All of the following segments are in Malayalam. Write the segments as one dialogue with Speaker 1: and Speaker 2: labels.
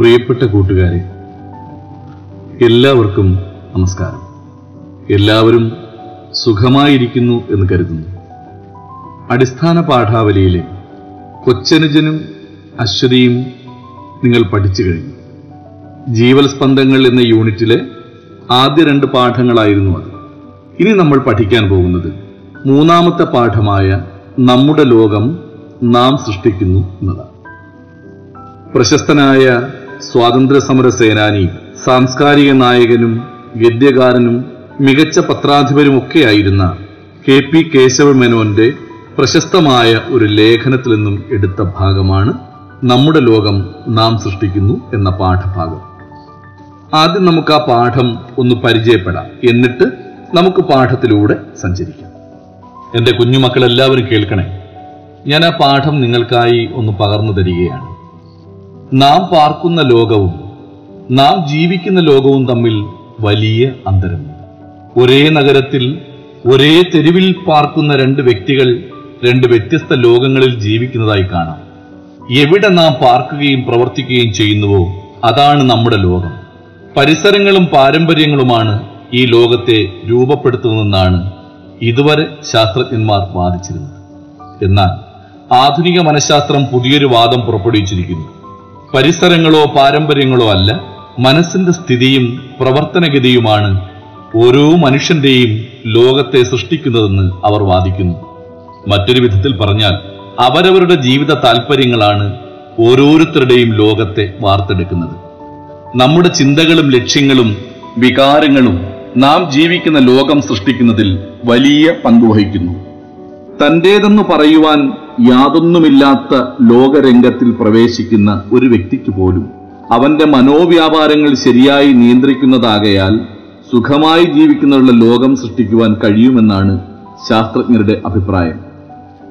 Speaker 1: പ്രിയപ്പെട്ട കൂട്ടുകാരെ എല്ലാവർക്കും നമസ്കാരം. എല്ലാവരും സുഖമായിരിക്കുന്നു എന്ന് കരുതുന്നു. അടിസ്ഥാന പാഠാവലിയിലെ കൊച്ചനുജനും അശ്വതിയും നിങ്ങൾ പഠിച്ചു കഴിഞ്ഞു. ജീവൽ സ്പന്ദങ്ങൾ എന്ന യൂണിറ്റിലെ ആദ്യ രണ്ട് പാഠങ്ങളായിരുന്നു അത്. ഇനി നമ്മൾ പഠിക്കാൻ പോകുന്നത് മൂന്നാമത്തെ പാഠമായ നമ്മുടെ ലോകം നാം സൃഷ്ടിക്കുന്നു എന്നതാണ്. പ്രശസ്തനായ സ്വാതന്ത്ര്യ സേനാനി സാംസ്കാരിക നായകനും ഗദ്യകാരനും മികച്ച പത്രാധിപരുമൊക്കെയായിരുന്ന കെ പി കേശവമേനോന്റെ പ്രശസ്തമായ ഒരു ലേഖനത്തിൽ നിന്നും എടുത്ത ഭാഗമാണ് നമ്മുടെ ലോകം നാം സൃഷ്ടിക്കുന്നു എന്ന പാഠഭാഗം. ആദ്യം നമുക്ക് ആ പാഠം ഒന്ന് പരിചയപ്പെടാം. എന്നിട്ട് നമുക്ക് പാഠത്തിലൂടെ സഞ്ചരിക്കാം. എന്റെ കുഞ്ഞുമക്കൾ എല്ലാവരും കേൾക്കണേ ഞാൻ ആ പാഠം നിങ്ങൾക്കായി ഒന്ന് പകർന്നു തരികയാണ്. നാം പാർക്കുന്ന ലോകവും നാം ജീവിക്കുന്ന ലോകവും തമ്മിൽ വലിയ അന്തരമുണ്ട് ഒരേ നഗരത്തിൽ ഒരേ തെരുവിൽ പാർക്കുന്ന രണ്ട് വ്യക്തികൾ രണ്ട് വ്യത്യസ്ത ലോകങ്ങളിൽ ജീവിക്കുന്നതായി കാണാം. എവിടെ നാം പാർക്കുകയും പ്രവർത്തിക്കുകയും ചെയ്യുന്നുവോ അതാണ് നമ്മുടെ ലോകം. പരിസരങ്ങളും പാരമ്പര്യങ്ങളുമാണ് ഈ ലോകത്തെ രൂപപ്പെടുത്തുന്നതെന്നാണ് ഇതുവരെ ശാസ്ത്രജ്ഞന്മാർ വാദിച്ചിരുന്നത്. എന്നാൽ ആധുനിക മനഃശാസ്ത്രം പുതിയൊരു വാദം പുറപ്പെടുവിച്ചിരിക്കുന്നു. പരിസരങ്ങളോ പാരമ്പര്യങ്ങളോ അല്ല മനസ്സിന്റെ സ്ഥിതിയും പ്രവർത്തനഗതിയുമാണ് ഓരോ മനുഷ്യന്റെയും ലോകത്തെ സൃഷ്ടിക്കുന്നതെന്ന് അവർ വാദിക്കുന്നു. മറ്റൊരു വിധത്തിൽ പറഞ്ഞാൽ അവരവരുടെ ജീവിത താല്പര്യങ്ങളാണ് ഓരോരുത്തരുടെയും ലോകത്തെ വാർത്തെടുക്കുന്നത്. നമ്മുടെ ചിന്തകളും ലക്ഷ്യങ്ങളും വികാരങ്ങളും നാം ജീവിക്കുന്ന ലോകം സൃഷ്ടിക്കുന്നതിൽ വലിയ പങ്കുവഹിക്കുന്നു തന്റേതെന്ന് പറയുവാൻ യാതൊന്നുമില്ലാത്ത ലോകരംഗത്തിൽ പ്രവേശിക്കുന്ന ഒരു വ്യക്തിക്ക് പോലും അവന്റെ മനോവ്യാപാരങ്ങൾ ശരിയായി നിയന്ത്രിക്കുന്നതാകയാൽ സുഖമായി ജീവിക്കുന്നവരുടെ ലോകം സൃഷ്ടിക്കുവാൻ കഴിയുമെന്നാണ് ശാസ്ത്രജ്ഞരുടെ അഭിപ്രായം.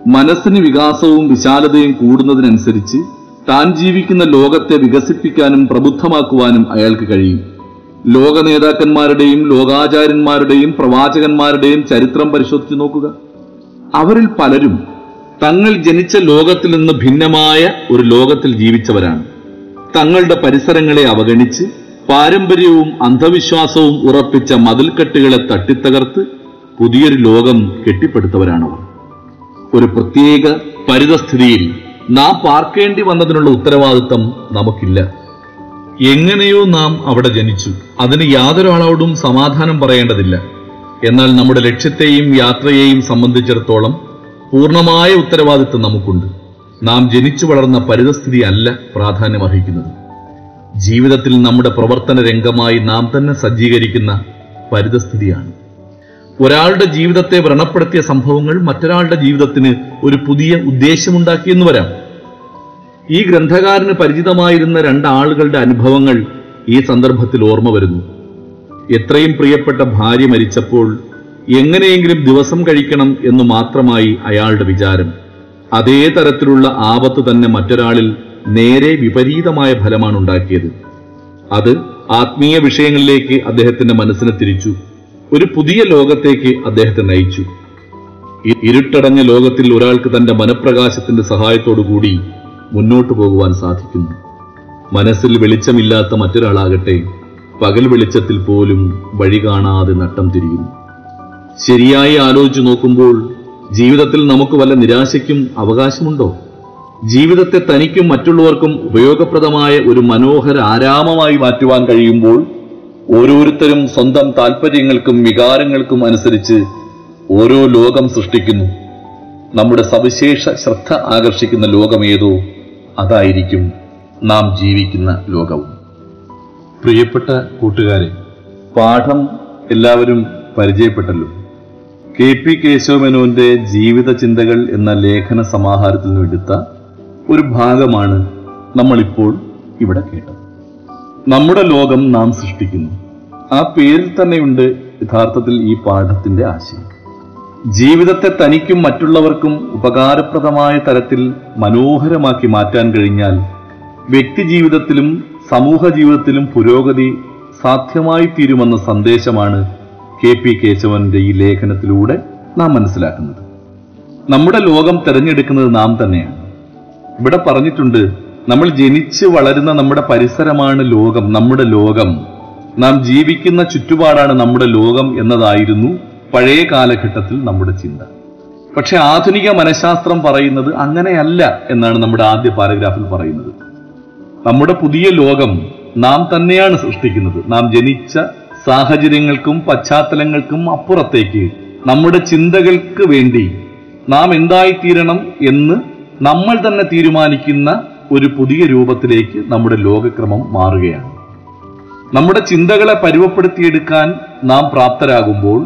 Speaker 1: മനസ്സിന് വികാസവും വിശാലതയും കൂടുന്നതിനനുസരിച്ച് താൻ ജീവിക്കുന്ന ലോകത്തെ വികസിപ്പിക്കാനും പ്രബുദ്ധമാക്കുവാനും അയാൾക്ക് കഴിയും. ലോക നേതാക്കന്മാരുടെയും ലോകാചാര്യന്മാരുടെയും പ്രവാചകന്മാരുടെയും ചരിത്രം പരിശോധിച്ചു നോക്കുക. അവരിൽ പലരും തങ്ങൾ ജനിച്ച ലോകത്തിൽ നിന്ന് ഭിന്നമായ ഒരു ലോകത്തിൽ ജീവിച്ചവരാണ്. തങ്ങളുടെ പരിസരങ്ങളെ അവഗണിച്ച് പാരമ്പര്യവും അന്ധവിശ്വാസവും ഉറപ്പിച്ച മതിൽക്കെട്ടുകളെ തട്ടിത്തകർത്ത് പുതിയൊരു ലോകം കെട്ടിപ്പടുത്തവരാണവർ. ഒരു പ്രത്യേക പരിതസ്ഥിതിയിൽ നാം പാർക്കേണ്ടി വന്നതിനുള്ള ഉത്തരവാദിത്തം നമുക്കില്ല. എങ്ങനെയോ നാം അവിടെ ജനിച്ചു. അതിന് യാതൊരാളോടും സമാധാനം പറയേണ്ടതില്ല. എന്നാൽ നമ്മുടെ ലക്ഷ്യത്തെയും യാത്രയെയും സംബന്ധിച്ചിടത്തോളം പൂർണമായ ഉത്തരവാദിത്വം നമുക്കുണ്ട്. നാം ജനിച്ചു വളർന്ന പരിതസ്ഥിതി അല്ല പ്രാധാന്യം അർഹിക്കുന്നത്. ജീവിതത്തിൽ നമ്മുടെ പ്രവർത്തന രംഗമായി നാം തന്നെ സജ്ജീകരിക്കുന്ന പരിതസ്ഥിതിയാണ്. ഒരാളുടെ ജീവിതത്തെ വ്രണപ്പെടുത്തിയ സംഭവങ്ങൾ മറ്റൊരാളുടെ ജീവിതത്തിന് ഒരു പുതിയ ഉദ്ദേശമുണ്ടാക്കിയെന്ന് വരാം. ഈ ഗ്രന്ഥകാരന് പരിചിതമായിരുന്ന രണ്ടാളുകളുടെ അനുഭവങ്ങൾ ഈ സന്ദർഭത്തിൽ ഓർമ്മ വരുന്നു. എത്രയും പ്രിയപ്പെട്ട ഭാര്യ മരിച്ചപ്പോൾ എങ്ങനെയെങ്കിലും ദിവസം കഴിക്കണം എന്ന് മാത്രമായി അയാളുടെ വിചാരം. അതേ തരത്തിലുള്ള ആപത്ത് തന്നെ മറ്റൊരാളിൽ നേരെ വിപരീതമായ ഫലമാണ് ഉണ്ടാക്കിയത് അത് ആത്മീയ വിഷയങ്ങളിലേക്ക് അദ്ദേഹത്തിന്റെ മനസ്സിനെ തിരിച്ചു. ഒരു പുതിയ ലോകത്തേക്ക് അദ്ദേഹത്തെ നയിച്ചു. ഇരുട്ടടഞ്ഞ ലോകത്തിൽ ഒരാൾക്ക് തന്റെ മനപ്രകാശത്തിന്റെ സഹായത്തോടുകൂടി മുന്നോട്ടു പോകുവാൻ സാധിക്കുന്നു. മനസ്സിൽ വെളിച്ചമില്ലാത്ത മറ്റൊരാളാകട്ടെ പകൽ വെളിച്ചത്തിൽ പോലും വഴി കാണാതെ നട്ടം തിരിയുന്നു. ശരിയായി ആലോചിച്ചു നോക്കുമ്പോൾ ജീവിതത്തിൽ നമുക്ക് വല്ല നിരാശയ്ക്കും അവകാശമുണ്ടോ? ജീവിതത്തെ തനിക്കും മറ്റുള്ളവർക്കും ഉപയോഗപ്രദമായ ഒരു മനോഹര ആരാമമായി മാറ്റുവാൻ കഴിയുമ്പോൾ ഓരോരുത്തരും സ്വന്തം താല്പര്യങ്ങൾക്കും വികാരങ്ങൾക്കും അനുസരിച്ച് ഓരോ ലോകം സൃഷ്ടിക്കുന്നു. നമ്മുടെ സവിശേഷ ശ്രദ്ധ ആകർഷിക്കുന്ന ലോകമേതോ അതായിരിക്കും നാം ജീവിക്കുന്ന ലോകവും. പ്രിയപ്പെട്ട കൂട്ടുകാരെ പാഠം എല്ലാവരും പരിചയപ്പെട്ടല്ലോ. കെ പി കേശവമേനോന്റെ ജീവിത ചിന്തകൾ എന്ന ലേഖന സമാഹാരത്തിൽ നിന്ന് എടുത്ത ഒരു ഭാഗമാണ് നമ്മളിപ്പോൾ ഇവിടെ കേട്ടത്. നമ്മുടെ ലോകം നാം സൃഷ്ടിക്കുന്നു. ആ പേരിൽ തന്നെയുണ്ട് യഥാർത്ഥത്തിൽ ഈ പാഠത്തിന്റെ ആശയം. ജീവിതത്തെ തനിക്കും മറ്റുള്ളവർക്കും ഉപകാരപ്രദമായ തരത്തിൽ മനോഹരമാക്കി മാറ്റാൻ കഴിഞ്ഞാൽ വ്യക്തി ജീവിതത്തിലും സമൂഹ ജീവിതത്തിലും പുരോഗതി സാധ്യമായി തീരുമെന്ന സന്ദേശമാണ് കെ പി കേശവന്റെ ഈ ലേഖനത്തിലൂടെ നാം മനസ്സിലാക്കുന്നത്. നമ്മുടെ ലോകം തിരഞ്ഞെടുക്കുന്നത് നാം തന്നെയാണ്. ഇവിടെ പറഞ്ഞിട്ടുണ്ട് നമ്മൾ ജനിച്ച് വളരുന്ന നമ്മുടെ പരിസരമാണ് ലോകം നമ്മുടെ ലോകം. നാം ജീവിക്കുന്ന ചുറ്റുപാടാണ് നമ്മുടെ ലോകം എന്നതായിരുന്നു പഴയ കാലഘട്ടത്തിൽ നമ്മുടെ ചിന്ത. പക്ഷെ ആധുനിക മനഃശാസ്ത്രം പറയുന്നത് അങ്ങനെയല്ല എന്നാണ് നമ്മുടെ ആദ്യ പാരഗ്രാഫിൽ പറയുന്നത്. നമ്മുടെ പുതിയ ലോകം നാം തന്നെയാണ് സൃഷ്ടിക്കുന്നത്. നാം ജനിച്ച സാഹചര്യങ്ങൾക്കും പശ്ചാത്തലങ്ങൾക്കും അപ്പുറത്തേക്ക് നമ്മുടെ ചിന്തകൾക്ക് വേണ്ടി നാം എന്തായിത്തീരണം എന്ന് നമ്മൾ തന്നെ തീരുമാനിക്കുന്ന ഒരു പുതിയ രൂപത്തിലേക്ക് നമ്മുടെ ലോകക്രമം മാറുകയാണ്. നമ്മുടെ ചിന്തകളെ പരുവപ്പെടുത്തിയെടുക്കാൻ നാം പ്രാപ്തരാകുമ്പോൾ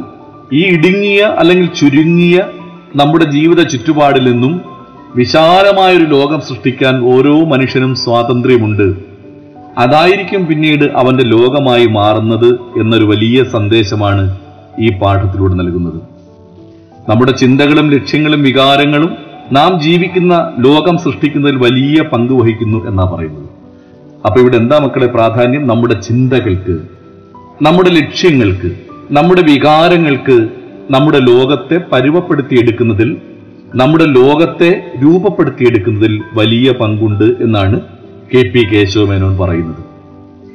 Speaker 1: ഈ ഇടുങ്ങിയ അല്ലെങ്കിൽ ചുരുങ്ങിയ നമ്മുടെ ജീവിത ചുറ്റുപാടിൽ നിന്നും വിശാലമായൊരു ലോകം സൃഷ്ടിക്കാൻ ഓരോ മനുഷ്യനും സ്വാതന്ത്ര്യമുണ്ട്. അതായിരിക്കും പിന്നീട് അവന്റെ ലോകമായി മാറുന്നത് എന്നൊരു വലിയ സന്ദേശമാണ് ഈ പാഠത്തിലൂടെ നൽകുന്നത്. നമ്മുടെ ചിന്തകളും ലക്ഷ്യങ്ങളും വികാരങ്ങളും നാം ജീവിക്കുന്ന ലോകം സൃഷ്ടിക്കുന്നതിൽ വലിയ പങ്ക് വഹിക്കുന്നു എന്നാ പറയുന്നത്. അപ്പൊ ഇവിടെ എന്താ മക്കളെ പ്രാധാന്യം? നമ്മുടെ ചിന്തകൾക്ക് നമ്മുടെ ലക്ഷ്യങ്ങൾക്ക് നമ്മുടെ വികാരങ്ങൾക്ക് നമ്മുടെ ലോകത്തെ പരുവപ്പെടുത്തിയെടുക്കുന്നതിൽ നമ്മുടെ ലോകത്തെ രൂപപ്പെടുത്തിയെടുക്കുന്നതിൽ വലിയ പങ്കുണ്ട് എന്നാണ് കെ പി കേശവമേനോൻ പറയുന്നത്.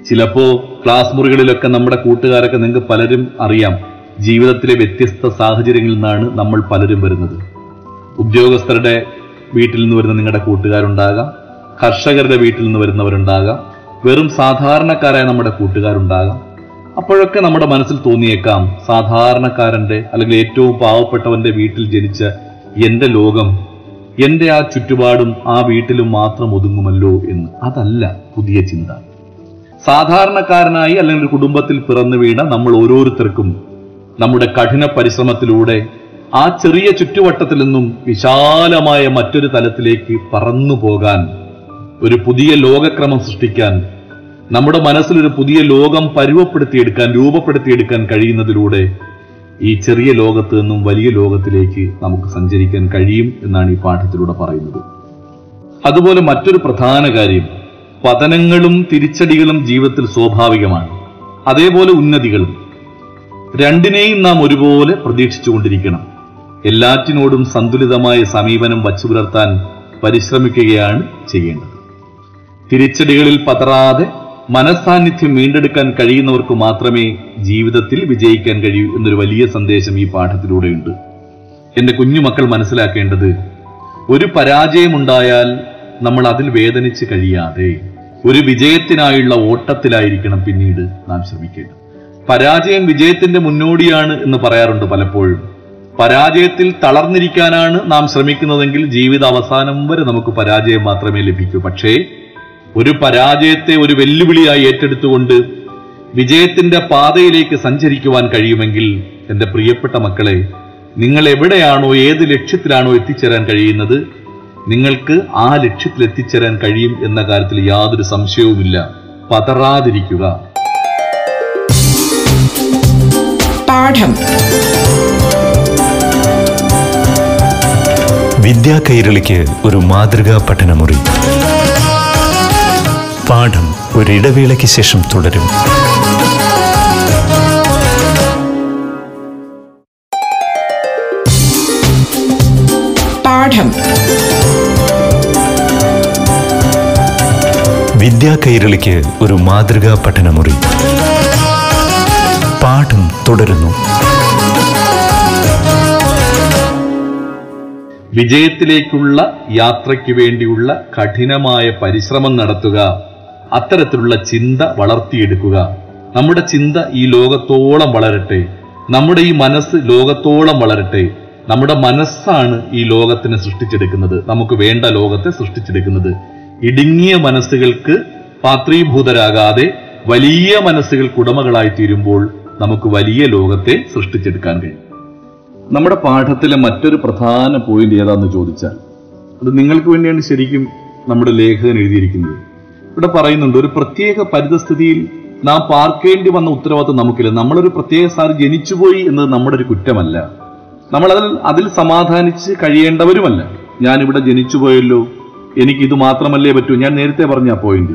Speaker 1: ചിലപ്പോ ക്ലാസ് മുറികളിലൊക്കെ നമ്മുടെ കൂട്ടുകാരൊക്കെ നിങ്ങൾക്ക് പലരും അറിയാം ജീവിതത്തിലെ വ്യത്യസ്ത സാഹചര്യങ്ങളിൽ നിന്നാണ് നമ്മൾ പലരും വരുന്നത്. ഉദ്യോഗസ്ഥരുടെ വീട്ടിൽ നിന്ന് വരുന്ന നിങ്ങളുടെ കൂട്ടുകാരുണ്ടാകാം കർഷകരുടെ വീട്ടിൽ നിന്ന് വരുന്നവരുണ്ടാകാം വെറും സാധാരണക്കാരായ നമ്മുടെ കൂട്ടുകാരുണ്ടാകാം. അപ്പോഴൊക്കെ നമ്മുടെ മനസ്സിൽ തോന്നിയേക്കാം സാധാരണക്കാരന്റെ അല്ലെങ്കിൽ ഏറ്റവും പാവപ്പെട്ടവന്റെ വീട്ടിൽ ജനിച്ച എന്റെ ലോകം എന്റെ ആ ചുറ്റുപാടും ആ വീട്ടിലും മാത്രം ഒതുങ്ങുമല്ലോ എന്ന്. അതല്ല പുതിയ ചിന്ത. സാധാരണക്കാരനായി അല്ലെങ്കിൽ കുടുംബത്തിൽ പിറന്നു വീണ നമ്മൾ ഓരോരുത്തർക്കും നമ്മുടെ കഠിന പരിശ്രമത്തിലൂടെ ആ ചെറിയ ചുറ്റുവട്ടത്തിൽ നിന്നും വിശാലമായ മറ്റൊരു തലത്തിലേക്ക് പറന്നു പോകാൻ ഒരു പുതിയ ലോകക്രമം സൃഷ്ടിക്കാൻ നമ്മുടെ മനസ്സിലൊരു പുതിയ ലോകം പരുവപ്പെടുത്തിയെടുക്കാൻ രൂപപ്പെടുത്തിയെടുക്കാൻ കഴിയുന്നതിലൂടെ ഈ ചെറിയ ലോകത്ത് നിന്നും വലിയ ലോകത്തിലേക്ക് നമുക്ക് സഞ്ചരിക്കാൻ കഴിയും എന്നാണ് ഈ പാഠത്തിലൂടെ പറയുന്നത്. അതുപോലെ മറ്റൊരു പ്രധാന കാര്യം പതനങ്ങളും തിരിച്ചടികളും ജീവിതത്തിൽ സ്വാഭാവികമാണ്. അതേപോലെ ഉന്നതികളും. രണ്ടിനെയും നാം ഒരുപോലെ പ്രതീക്ഷിച്ചുകൊണ്ടിരിക്കണം എല്ലാറ്റിനോടും സന്തുലിതമായ സമീപനം വച്ചു പുലർത്താൻ പരിശ്രമിക്കുകയാണ് ചെയ്യേണ്ടത്. തിരിച്ചടികളിൽ പതറാതെ മനസാന്നിധ്യം വീണ്ടെടുക്കാൻ കഴിയുന്നവർക്ക് മാത്രമേ ജീവിതത്തിൽ വിജയിക്കാൻ കഴിയൂ എന്നൊരു വലിയ സന്ദേശം ഈ പാഠത്തിലൂടെയുണ്ട്. എന്റെ കുഞ്ഞുമക്കൾ മനസ്സിലാക്കേണ്ടത് ഒരു പരാജയമുണ്ടായാൽ നമ്മൾ അതിൽ വേദനിച്ച് കഴിയാതെ ഒരു വിജയത്തിനായുള്ള ഓട്ടത്തിലായിരിക്കണം പിന്നീട് നാം ശ്രമിക്കേണ്ടത്. പരാജയം വിജയത്തിന്റെ മുന്നോടിയാണ് എന്ന് പറയാറുണ്ട് പലപ്പോഴും. പരാജയത്തിൽ തളർന്നിരിക്കാനാണ് നാം ശ്രമിക്കുന്നതെങ്കിൽ ജീവിത അവസാനം വരെ നമുക്ക് പരാജയം മാത്രമേ ലഭിക്കൂ. പക്ഷേ ഒരു പരാജയത്തെ ഒരു വെല്ലുവിളിയായി ഏറ്റെടുത്തുകൊണ്ട് വിജയത്തിന്റെ പാതയിലേക്ക് സഞ്ചരിക്കുവാൻ കഴിയുമെങ്കിൽ എന്റെ പ്രിയപ്പെട്ട മക്കളെ നിങ്ങൾ എവിടെയാണോ ഏത് ലക്ഷ്യത്തിലാണോ എത്തിച്ചേരാൻ കഴിയുന്നത് നിങ്ങൾക്ക് ആ ലക്ഷ്യത്തിൽ എത്തിച്ചേരാൻ കഴിയും എന്ന കാര്യത്തിൽ യാതൊരു സംശയവുമില്ല. പതറാതിരിക്കുക.
Speaker 2: പാഠം.
Speaker 3: വിദ്യാ കൈരളിക്ക് ഒരു മാതൃകാ പഠനമുറി. പാഠം ഒരിടവേളയ്ക്ക് ശേഷം തുടരും.
Speaker 2: പാഠം.
Speaker 3: വിദ്യാ കൈരളിക്ക് ഒരു മാതൃകാ പഠനമുറി. പാഠം തുടരുന്നു.
Speaker 1: വിജയത്തിലേക്കുള്ള യാത്രയ്ക്ക് വേണ്ടിയുള്ള കഠിനമായ പരിശ്രമം നടത്തുക അത്തരത്തിലുള്ള ചിന്ത വളർത്തിയെടുക്കുക. നമ്മുടെ ചിന്ത ഈ ലോകത്തോളം വളരട്ടെ. നമ്മുടെ ഈ മനസ്സ് ലോകത്തോളം വളരട്ടെ. നമ്മുടെ മനസ്സാണ് ഈ ലോകത്തിനെ സൃഷ്ടിച്ചെടുക്കുന്നത്. നമുക്ക് വേണ്ട ലോകത്തെ സൃഷ്ടിച്ചെടുക്കുന്നത്. ഇടുങ്ങിയ മനസ്സുകൾക്ക് പാത്രീഭൂതരാകാതെ വലിയ മനസ്സുകൾക്ക് ഉടമകളായി തീരുമ്പോൾ നമുക്ക് വലിയ ലോകത്തെ സൃഷ്ടിച്ചെടുക്കാൻ കഴിയും. നമ്മുടെ പാഠത്തിലെ മറ്റൊരു പ്രധാന പോയിന്റ് ഏതാന്ന് ചോദിച്ചാൽ അത് നിങ്ങൾക്ക് വേണ്ടിയാണ് ശരിക്കും നമ്മുടെ ലേഖകൻ എഴുതിയിരിക്കുന്നത്. ഇവിടെ പറയുന്നുണ്ട് ഒരു പ്രത്യേക പരിതസ്ഥിതിയിൽ നാം പാർക്കേണ്ടി വന്ന ഉത്തരവാദിത്വം നമുക്കില്ല. നമ്മളൊരു പ്രത്യേക സാഹചര്യം ജനിച്ചുപോയി എന്നത് നമ്മുടെ ഒരു കുറ്റമല്ല. നമ്മൾ അതിൽ അതിൽ സമാധാനിച്ച് കഴിയേണ്ടവരുമല്ല. ഞാനിവിടെ ജനിച്ചുപോയല്ലോ എനിക്ക് ഇത് മാത്രമല്ലേ പറ്റൂ. ഞാൻ നേരത്തെ പറഞ്ഞ പോയിന്റ്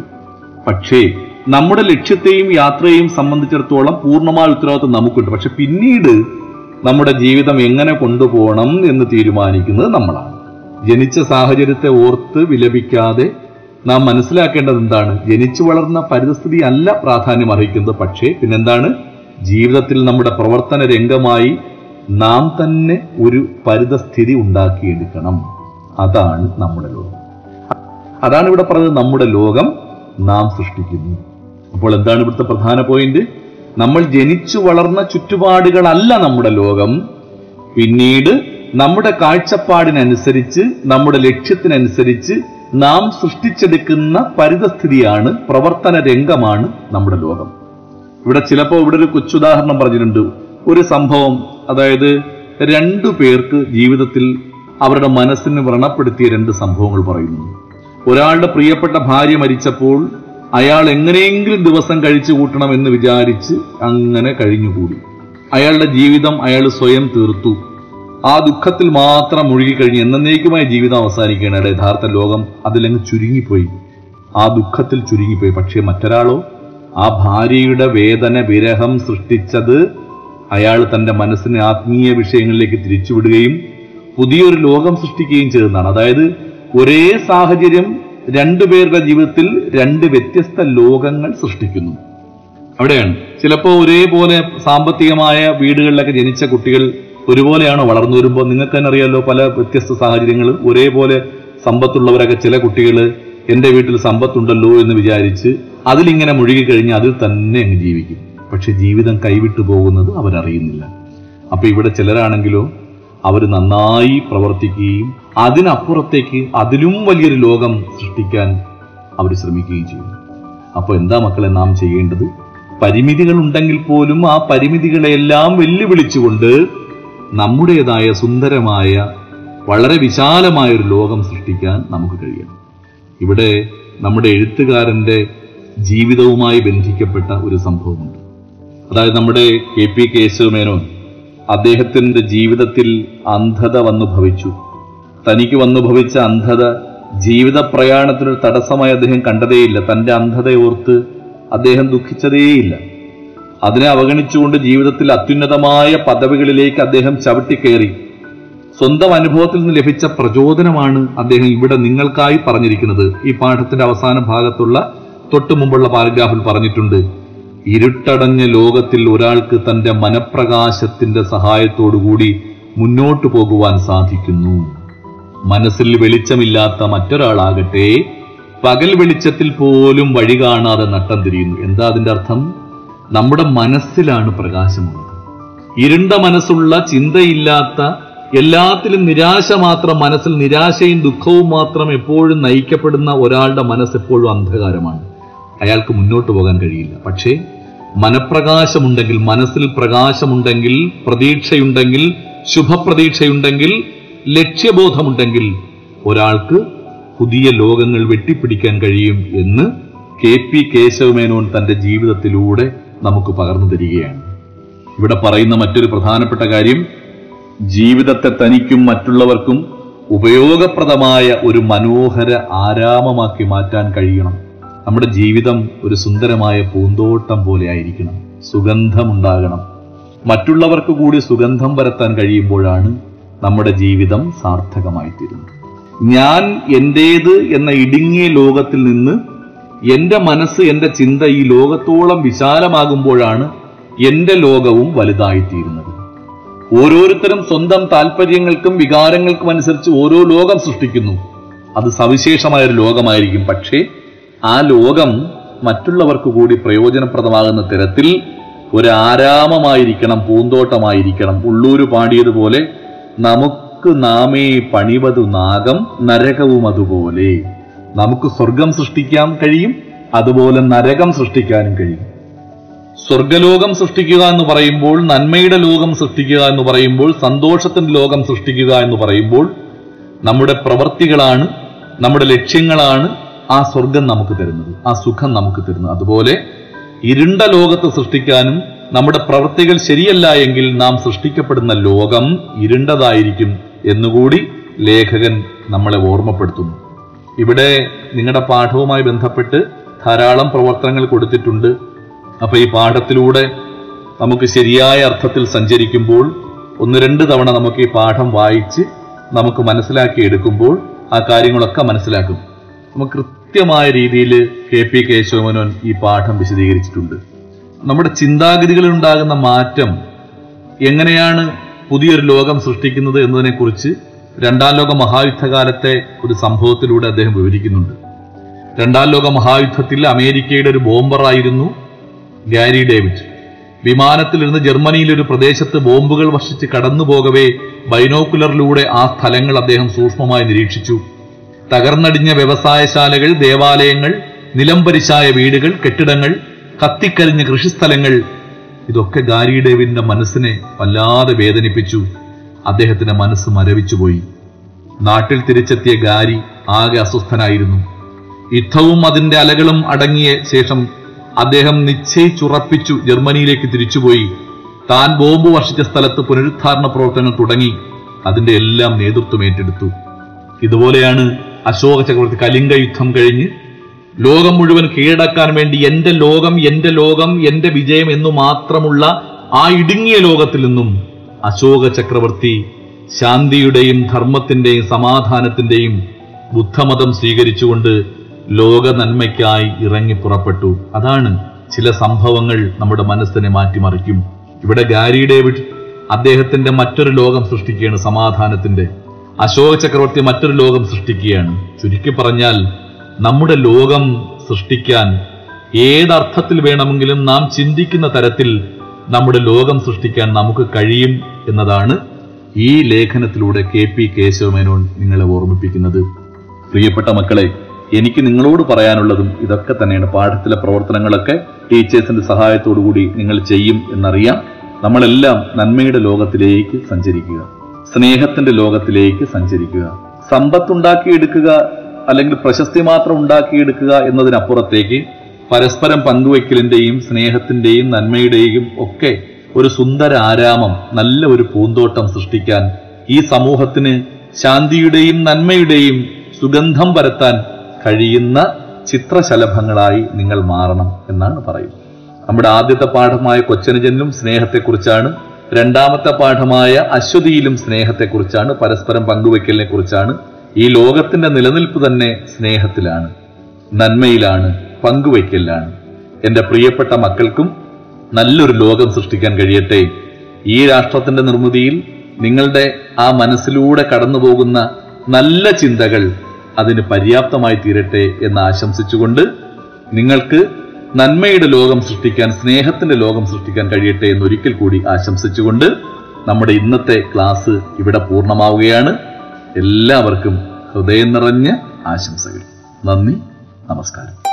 Speaker 1: പക്ഷേ നമ്മുടെ ലക്ഷ്യത്തെയും യാത്രയെയും സംബന്ധിച്ചിടത്തോളം പൂർണമായ ഉത്തരവാദിത്വം നമുക്കുണ്ട്. പക്ഷെ പിന്നീട് നമ്മുടെ ജീവിതം എങ്ങനെ കൊണ്ടുപോകണം എന്ന് തീരുമാനിക്കുന്നത് നമ്മളാണ്. ജനിച്ച സാഹചര്യത്തെ ഓർത്ത് വിലപിക്കാതെ നാം മനസ്സിലാക്കേണ്ടത് എന്താണ്? ജനിച്ചു വളർന്ന പരിതസ്ഥിതി അല്ല പ്രാധാന്യം അർഹിക്കുന്നത്. പക്ഷേ പിന്നെന്താണ്? ജീവിതത്തിൽ നമ്മുടെ പ്രവർത്തന രംഗമായി നാം തന്നെ ഒരു പരിതസ്ഥിതി ഉണ്ടാക്കിയെടുക്കണം. അതാണ് നമ്മുടെ ലോകം. അതാണ് ഇവിടെ പറഞ്ഞത് നമ്മുടെ ലോകം നാം സൃഷ്ടിക്കുന്നു. അപ്പോൾ എന്താണ് ഇവിടുത്തെ പ്രധാന പോയിന്റ്? നമ്മൾ ജനിച്ചു വളർന്ന ചുറ്റുപാടുകളല്ല നമ്മുടെ ലോകം. പിന്നീട് നമ്മുടെ കാഴ്ചപ്പാടിനനുസരിച്ച് നമ്മുടെ ലക്ഷ്യത്തിനനുസരിച്ച് നാം സൃഷ്ടിച്ചെടുക്കുന്ന പരിതസ്ഥിതിയാണ് പ്രവർത്തന രംഗമാണ് നമ്മുടെ ലോകം. ഇവിടെ ചിലപ്പോൾ ഇവിടെ ഒരു കൊച്ചുദാഹരണം പറഞ്ഞിട്ടുണ്ട്. ഒരു സംഭവം അതായത് രണ്ടു പേർക്ക് ജീവിതത്തിൽ അവരുടെ മനസ്സിന് വ്രണപ്പെടുത്തിയ രണ്ട് സംഭവങ്ങൾ പറയുന്നു. ഒരാളുടെ പ്രിയപ്പെട്ട ഭാര്യ മരിച്ചപ്പോൾ അയാൾ എങ്ങനെയെങ്കിലും ദിവസം കഴിച്ചു കൂട്ടണം എന്ന് വിചാരിച്ച് അങ്ങനെ കഴിഞ്ഞുകൂടി. അയാളുടെ ജീവിതം അയാൾ സ്വയം തീർത്തു. ആ ദുഃഖത്തിൽ മാത്രം മുഴുകിക്കഴിഞ്ഞ് എന്നേക്കുമായ ജീവിതം അവസാനിക്കുകയാണ്. യഥാർത്ഥ ലോകം അതിലങ്ങ് ചുരുങ്ങിപ്പോയി. ആ ദുഃഖത്തിൽ ചുരുങ്ങിപ്പോയി. പക്ഷേ മറ്റൊരാളോ? ആ ഭാര്യയുടെ വേദന വിരഹം സൃഷ്ടിച്ചത് അയാൾ തന്റെ മനസ്സിനെ ആത്മീയ വിഷയങ്ങളിലേക്ക് തിരിച്ചുവിടുകയും പുതിയൊരു ലോകം സൃഷ്ടിക്കുകയും ചെയ്തതാണ്. അതായത് ഒരേ സാഹചര്യം രണ്ടുപേരുടെ ജീവിതത്തിൽ രണ്ട് വ്യത്യസ്ത ലോകങ്ങൾ സൃഷ്ടിക്കുന്നു. അവിടെയാണ്. ചിലപ്പോൾ ഒരേപോലെ സാമ്പത്തികമായ വീടുകളിലൊക്കെ ജനിച്ച കുട്ടികൾ ഒരുപോലെയാണോ വളർന്നു വരുമ്പോൾ. നിങ്ങൾക്ക് തന്നെ അറിയാലോ പല വ്യത്യസ്ത സാഹചര്യങ്ങൾ. ഒരേപോലെ സമ്പത്തുള്ളവരൊക്കെ ചില കുട്ടികൾ എന്റെ വീട്ടിൽ സമ്പത്തുണ്ടല്ലോ എന്ന് വിചാരിച്ച് അതിലിങ്ങനെ മുഴുകിക്കഴിഞ്ഞ് അതിൽ തന്നെ അങ്ങ് ജീവിക്കും. പക്ഷെ ജീവിതം കൈവിട്ടു പോകുന്നത് അവരറിയുന്നില്ല. അപ്പോൾ ഇവിടെ ചിലരാണെങ്കിലോ അവർ നന്നായി പ്രവർത്തിക്കുകയും അതിനപ്പുറത്തേക്ക് അതിലും വലിയൊരു ലോകം സൃഷ്ടിക്കാൻ അവർ ശ്രമിക്കുകയും ചെയ്യും. അപ്പോൾ എന്താ മക്കളെ നാം ചെയ്യേണ്ടത്? പരിമിതികൾ ഉണ്ടെങ്കിൽ പോലും ആ പരിമിതികളെല്ലാം വെല്ലുവിളിച്ചുകൊണ്ട് നമ്മുടേതായ സുന്ദരമായ വളരെ വിശാലമായ ഒരു ലോകം സൃഷ്ടിക്കാൻ നമുക്ക് കഴിയണം. ഇവിടെ നമ്മുടെ എഴുത്തുകാരന്റെ ജീവിതവുമായി ബന്ധിക്കപ്പെട്ട ഒരു സംഭവമുണ്ട്. അതായത് നമ്മുടെ കെ പി കേശവമേനോൻ അദ്ദേഹത്തിന്റെ ജീവിതത്തിൽ അന്ധത വന്നു ഭവിച്ചു. തനിക്ക് വന്നു ഭവിച്ച അന്ധത ജീവിത പ്രയാണത്തിനൊരു തടസ്സമായി അദ്ദേഹം കണ്ടതേയില്ല. തന്റെ അന്ധതയോർത്ത് അദ്ദേഹം ദുഃഖിച്ചതേയില്ല. അതിനെ അവഗണിച്ചുകൊണ്ട് ജീവിതത്തിൽ അത്യുന്നതമായ പദവികളിലേക്ക് അദ്ദേഹം ചവിട്ടിക്കയറി. സ്വന്തം അനുഭവത്തിൽ നിന്ന് ലഭിച്ച പ്രചോദനമാണ് അദ്ദേഹം ഇവിടെ നിങ്ങൾക്കായി പറഞ്ഞിരിക്കുന്നത്. ഈ പാഠത്തിന്റെ അവസാന ഭാഗത്തുള്ള തൊട്ടു മുമ്പുള്ള പാരഗ്രാഫിൽ പറഞ്ഞിട്ടുണ്ട്. ഇരുട്ടടഞ്ഞ ലോകത്തിൽ ഒരാൾക്ക് തന്റെ മനപ്രകാശത്തിന്റെ സഹായത്തോടുകൂടി മുന്നോട്ടു പോകുവാൻ സാധിക്കുന്നു. മനസ്സിൽ വെളിച്ചമില്ലാത്ത മറ്റൊരാളാകട്ടെ പകൽ വെളിച്ചത്തിൽ പോലും വഴി കാണാതെ നട്ടം തിരിയുന്നു. എന്താ അതിന്റെ അർത്ഥം? നമ്മുടെ മനസ്സിലാണ് പ്രകാശമുള്ളത്. ഇരുണ്ട മനസ്സുള്ള ചിന്തയില്ലാത്ത എല്ലാത്തിലും നിരാശ മാത്രം മനസ്സിൽ നിരാശയും ദുഃഖവും മാത്രം എപ്പോഴും നയിക്കപ്പെടുന്ന ഒരാളുടെ മനസ്സ് എപ്പോഴും അന്ധകാരമാണ്. അയാൾക്ക് മുന്നോട്ട് പോകാൻ കഴിയില്ല. പക്ഷേ മനപ്രകാശമുണ്ടെങ്കിൽ മനസ്സിൽ പ്രകാശമുണ്ടെങ്കിൽ പ്രതീക്ഷയുണ്ടെങ്കിൽ ശുഭപ്രതീക്ഷയുണ്ടെങ്കിൽ ലക്ഷ്യബോധമുണ്ടെങ്കിൽ ഒരാൾക്ക് പുതിയ ലോകങ്ങൾ വെട്ടിപ്പിടിക്കാൻ കഴിയും എന്ന് കെ പി കേശവമേനോൻ തന്റെ ജീവിതത്തിലൂടെ നമുക്ക് പകർന്നു തരികയാണ്. ഇവിടെ പറയുന്ന മറ്റൊരു പ്രധാനപ്പെട്ട കാര്യം ജീവിതത്തെ തനിക്കും മറ്റുള്ളവർക്കും ഉപയോഗപ്രദമായ ഒരു മനോഹര ആരാമമാക്കി മാറ്റാൻ കഴിയണം. നമ്മുടെ ജീവിതം ഒരു സുന്ദരമായ പൂന്തോട്ടം പോലെ ആയിരിക്കണം. സുഗന്ധമുണ്ടാകണം. മറ്റുള്ളവർക്ക് കൂടി സുഗന്ധം പരത്താൻ കഴിയുമ്പോഴാണ് നമ്മുടെ ജീവിതം സാർത്ഥകമായി തീരുന്നത് ഞാൻ എന്റേത് എന്ന ഇടുങ്ങിയ ലോകത്തിൽ നിന്ന് എന്റെ മനസ്സ് എന്റെ ചിന്ത ഈ ലോകത്തോളം വിശാലമാകുമ്പോഴാണ് എന്റെ ലോകവും വലുതായിത്തീരുന്നത്. ഓരോരുത്തരും സ്വന്തം താല്പര്യങ്ങൾക്കും വികാരങ്ങൾക്കും അനുസരിച്ച് ഓരോ ലോകം സൃഷ്ടിക്കുന്നു. അത് സവിശേഷമായ ഒരു ലോകമായിരിക്കും. പക്ഷേ ആ ലോകം മറ്റുള്ളവർക്ക് കൂടി പ്രയോജനപ്രദമാകുന്ന തരത്തിൽ ഒരു ആരാമമായിരിക്കണം പൂന്തോട്ടമായിരിക്കണം. ഉള്ളൂര് പാടിയതുപോലെ നമുക്ക് നാമേ പണിവതു നാഗം നരകവും അതുപോലെ നമുക്ക് സ്വർഗം സൃഷ്ടിക്കാൻ കഴിയും അതുപോലെ നരകം സൃഷ്ടിക്കാനും കഴിയും. സ്വർഗലോകം സൃഷ്ടിക്കുക എന്ന് പറയുമ്പോൾ നന്മയുടെ ലോകം സൃഷ്ടിക്കുക എന്ന് പറയുമ്പോൾ സന്തോഷത്തിന്റെ ലോകം സൃഷ്ടിക്കുക എന്ന് പറയുമ്പോൾ നമ്മുടെ പ്രവൃത്തികളാണ് നമ്മുടെ ലക്ഷ്യങ്ങളാണ് ആ സ്വർഗം നമുക്ക് തരുന്നത് ആ സുഖം നമുക്ക് തരുന്നത്. അതുപോലെ ഇരുണ്ട ലോകത്ത് സൃഷ്ടിക്കാനും നമ്മുടെ പ്രവൃത്തികൾ ശരിയല്ല എങ്കിൽ നാം സൃഷ്ടിക്കപ്പെടുന്ന ലോകം ഇരുണ്ടതായിരിക്കും എന്നുകൂടി ലേഖകൻ നമ്മളെ ഓർമ്മപ്പെടുത്തുന്നു. ഇവിടെ നിങ്ങളുടെ പാഠവുമായി ബന്ധപ്പെട്ട് ധാരാളം പ്രവർത്തനങ്ങൾ കൊടുത്തിട്ടുണ്ട്. അപ്പോൾ ഈ പാഠത്തിലൂടെ നമുക്ക് ശരിയായ അർത്ഥത്തിൽ സഞ്ചരിക്കുമ്പോൾ ഒന്ന് രണ്ട് തവണ നമുക്ക് ഈ പാഠം വായിച്ച് നമുക്ക് മനസ്സിലാക്കി എടുക്കുമ്പോൾ ആ കാര്യങ്ങളൊക്കെ മനസ്സിലാക്കും. നമുക്ക് കൃത്യമായ രീതിയിൽ കെ പി കേശവമേനോൻ ഈ പാഠം വിശദീകരിച്ചിട്ടുണ്ട്. നമ്മുടെ ചിന്താഗതികളിൽ ഉണ്ടാകുന്ന മാറ്റം എങ്ങനെയാണ് പുതിയൊരു ലോകം സൃഷ്ടിക്കുന്നത് എന്നതിനെക്കുറിച്ച് രണ്ടാം ലോക മഹായുദ്ധകാലത്തെ ഒരു സംഭവത്തിലൂടെ അദ്ദേഹം വിവരിക്കുന്നുണ്ട്. രണ്ടാം ലോക മഹായുദ്ധത്തിൽ അമേരിക്കയുടെ ഒരു ബോംബറായിരുന്നു ഗാരി ഡേവിഡ്. വിമാനത്തിലിരുന്ന് ജർമ്മനിയിലെ ഒരു പ്രദേശത്ത് ബോംബുകൾ വർഷിച്ച് കടന്നു പോകവേ ബൈനോക്കുലറിലൂടെ ആ സ്ഥലങ്ങൾ അദ്ദേഹം സൂക്ഷ്മമായി നിരീക്ഷിച്ചു. തകർന്നടിഞ്ഞ വ്യവസായശാലകൾ ദേവാലയങ്ങൾ നിലംപരിശായ വീടുകൾ കെട്ടിടങ്ങൾ കത്തിക്കരിഞ്ഞ കൃഷിസ്ഥലങ്ങൾ ഇതൊക്കെ ഗാരി ഡേവിഡിന്റെ മനസ്സിനെ വല്ലാതെ വേദനിപ്പിച്ചു. അദ്ദേഹത്തിന്റെ മനസ്സ് മരവിച്ചുപോയി. നാട്ടിൽ തിരിച്ചെത്തിയ ഗാരി ആകെ അസ്വസ്ഥനായിരുന്നു. യുദ്ധവും അതിന്റെ അലകളും അടങ്ങിയ ശേഷം അദ്ദേഹം നിശ്ചയിച്ചുറപ്പിച്ചു ജർമ്മനിയിലേക്ക് തിരിച്ചുപോയി. താൻ ബോംബ് വർഷിച്ച സ്ഥലത്ത് പുനരുദ്ധാരണ പ്രവർത്തനങ്ങൾ തുടങ്ങി. അതിന്റെ എല്ലാം നേതൃത്വം ഏറ്റെടുത്തു. ഇതുപോലെയാണ് അശോക ചക്രവർത്തി കലിംഗ യുദ്ധം കഴിഞ്ഞ് ലോകം മുഴുവൻ കീഴടക്കാൻ വേണ്ടി എന്റെ ലോകം എന്റെ ലോകം എന്റെ വിജയം എന്നു മാത്രമുള്ള ആ ഇടുങ്ങിയ ലോകത്തിൽ നിന്നും അശോക ചക്രവർത്തി ശാന്തിയുടെയും ധർമ്മത്തിന്റെയും സമാധാനത്തിന്റെയും ബുദ്ധമതം സ്വീകരിച്ചുകൊണ്ട് ലോക നന്മയ്ക്കായി ഇറങ്ങി പുറപ്പെട്ടു. അതാണ് ചില സംഭവങ്ങൾ നമ്മുടെ മനസ്സിനെ മാറ്റിമറിക്കും. ഇവിടെ ഗാരി ഡേവിഡ് അദ്ദേഹത്തിന്റെ മറ്റൊരു ലോകം സൃഷ്ടിക്കുകയാണ് സമാധാനത്തിന്റെ. അശോക ചക്രവർത്തി മറ്റൊരു ലോകം സൃഷ്ടിക്കുകയാണ്. ചുരുക്കി പറഞ്ഞാൽ നമ്മുടെ ലോകം സൃഷ്ടിക്കാൻ ഏതർത്ഥത്തിൽ വേണമെങ്കിലും നാം ചിന്തിക്കുന്ന തരത്തിൽ നമ്മുടെ ലോകം സൃഷ്ടിക്കാൻ നമുക്ക് കഴിയും എന്നതാണ് ഈ ലേഖനത്തിലൂടെ കെ പി കേശവമേനോൻ നിങ്ങളെ ഓർമ്മിപ്പിക്കുന്നത്. പ്രിയപ്പെട്ട മക്കളെ എനിക്ക് നിങ്ങളോട് പറയാനുള്ളതും ഇതൊക്കെ തന്നെയാണ്. പാഠത്തിലെ പ്രവർത്തനങ്ങളൊക്കെ ടീച്ചേഴ്സിന്റെ സഹായത്തോടു കൂടി നിങ്ങൾ ചെയ്യും എന്നറിയാം. നമ്മളെല്ലാം നന്മയുടെ ലോകത്തിലേക്ക് സഞ്ചരിക്കുക. സ്നേഹത്തിന്റെ ലോകത്തിലേക്ക് സഞ്ചരിക്കുക. സമ്പത്തുണ്ടാക്കിയെടുക്കുക അല്ലെങ്കിൽ പ്രശസ്തി മാത്രം ഉണ്ടാക്കിയെടുക്കുക എന്നതിനപ്പുറത്തേക്ക് പരസ്പരം പങ്കുവയ്ക്കലിന്റെയും സ്നേഹത്തിന്റെയും നന്മയുടെയും ഒക്കെ ഒരു സുന്ദര ആരാമം നല്ല ഒരു പൂന്തോട്ടം സൃഷ്ടിക്കാൻ ഈ സമൂഹത്തിന് ശാന്തിയുടെയും നന്മയുടെയും സുഗന്ധം പരത്താൻ കഴിയുന്ന ചിത്രശലഭങ്ങളായി നിങ്ങൾ മാറണം എന്നാണ് പറയുന്നത്. നമ്മുടെ ആദ്യത്തെ പാഠമായ കൊച്ചനുജനിലും സ്നേഹത്തെക്കുറിച്ചാണ് രണ്ടാമത്തെ പാഠമായ അശ്വതിയിലും സ്നേഹത്തെക്കുറിച്ചാണ് പരസ്പരം പങ്കുവയ്ക്കലിനെ കുറിച്ചാണ് ഈ ലോകത്തിന്റെ നിലനിൽപ്പ് തന്നെ സ്നേഹത്തിലാണ് നന്മയിലാണ്. പങ്കുവയ്ക്കലിലാണ് എന്റെ പ്രിയപ്പെട്ട മക്കൾക്കും നല്ലൊരു ലോകം സൃഷ്ടിക്കാൻ കഴിയട്ടെ. ഈ രാഷ്ട്രത്തിന്റെ നിർമ്മിതിയിൽ നിങ്ങളുടെ ആ മനസ്സിലൂടെ കടന്നു പോകുന്ന നല്ല ചിന്തകൾ അതിന് പര്യാപ്തമായി തീരട്ടെ എന്ന് ആശംസിച്ചുകൊണ്ട് നിങ്ങൾക്ക് നന്മയുടെ ലോകം സൃഷ്ടിക്കാൻ സ്നേഹത്തിന്റെ ലോകം സൃഷ്ടിക്കാൻ കഴിയട്ടെ എന്ന് ഒരിക്കൽ കൂടി ആശംസിച്ചുകൊണ്ട് നമ്മുടെ ഇന്നത്തെ ക്ലാസ് ഇവിടെ പൂർണമാവുകയാണ്. എല്ലാവർക്കും ഹൃദയം നിറഞ്ഞ ആശംസകൾ. നന്ദി നമസ്കാരം.